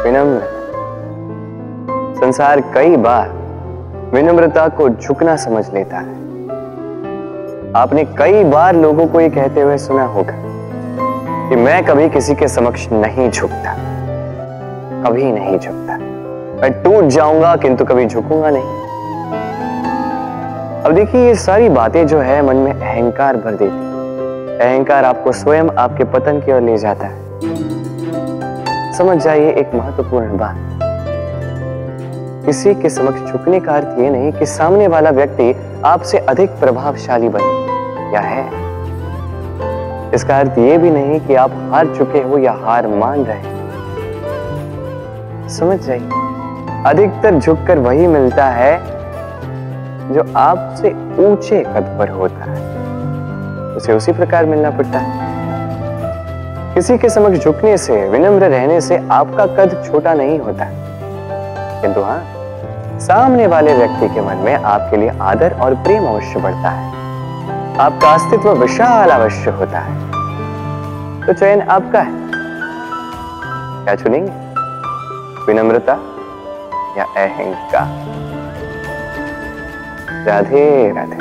विनम्र। संसार कई बार विनम्रता को झुकना समझ लेता है। आपने कई बार लोगों को ये कहते हुए सुना होगा कि मैं कभी किसी के समक्ष नहीं झुकता, कभी नहीं झुकता। मैं टूट जाऊँगा, किंतु कभी झुकूँगा नहीं। अब देखिए, ये सारी बातें जो है, मन में अहंकार भर देती अहंकार आपको स्वयं आपके पतन की ओर ले जाता है। समझ जाइए एक महत्वपूर्ण बात। किसी के समक्ष झुकने का अर्थ ये नहीं कि सामने वाला व्यक्ति आपसे अधिक प्रभावशाली बने, या है। इसका अर्थ ये भी नहीं कि आप हार चुके हो या हार मान रहे समझ जाइए, अधिकतर झुककर वही मिलता है जो आपसे ऊँचे कद पर होता है। उसे उसी प्रकार मिलना पड़ता है। किसी के समक्ष झुकने से, विनम्र रहने से आपका कद छोटा नहीं होता। किंतु हाँ सामने वाले व्यक्ति के मन में आपके लिए आदर और प्रेम अवश्य बढ़ता है। आपका अस्तित्व विशाल अवश्य होता है। तो चयन आपका है। क्या चुनेंगे? विनम्रता या अहंकार? राधे राधे।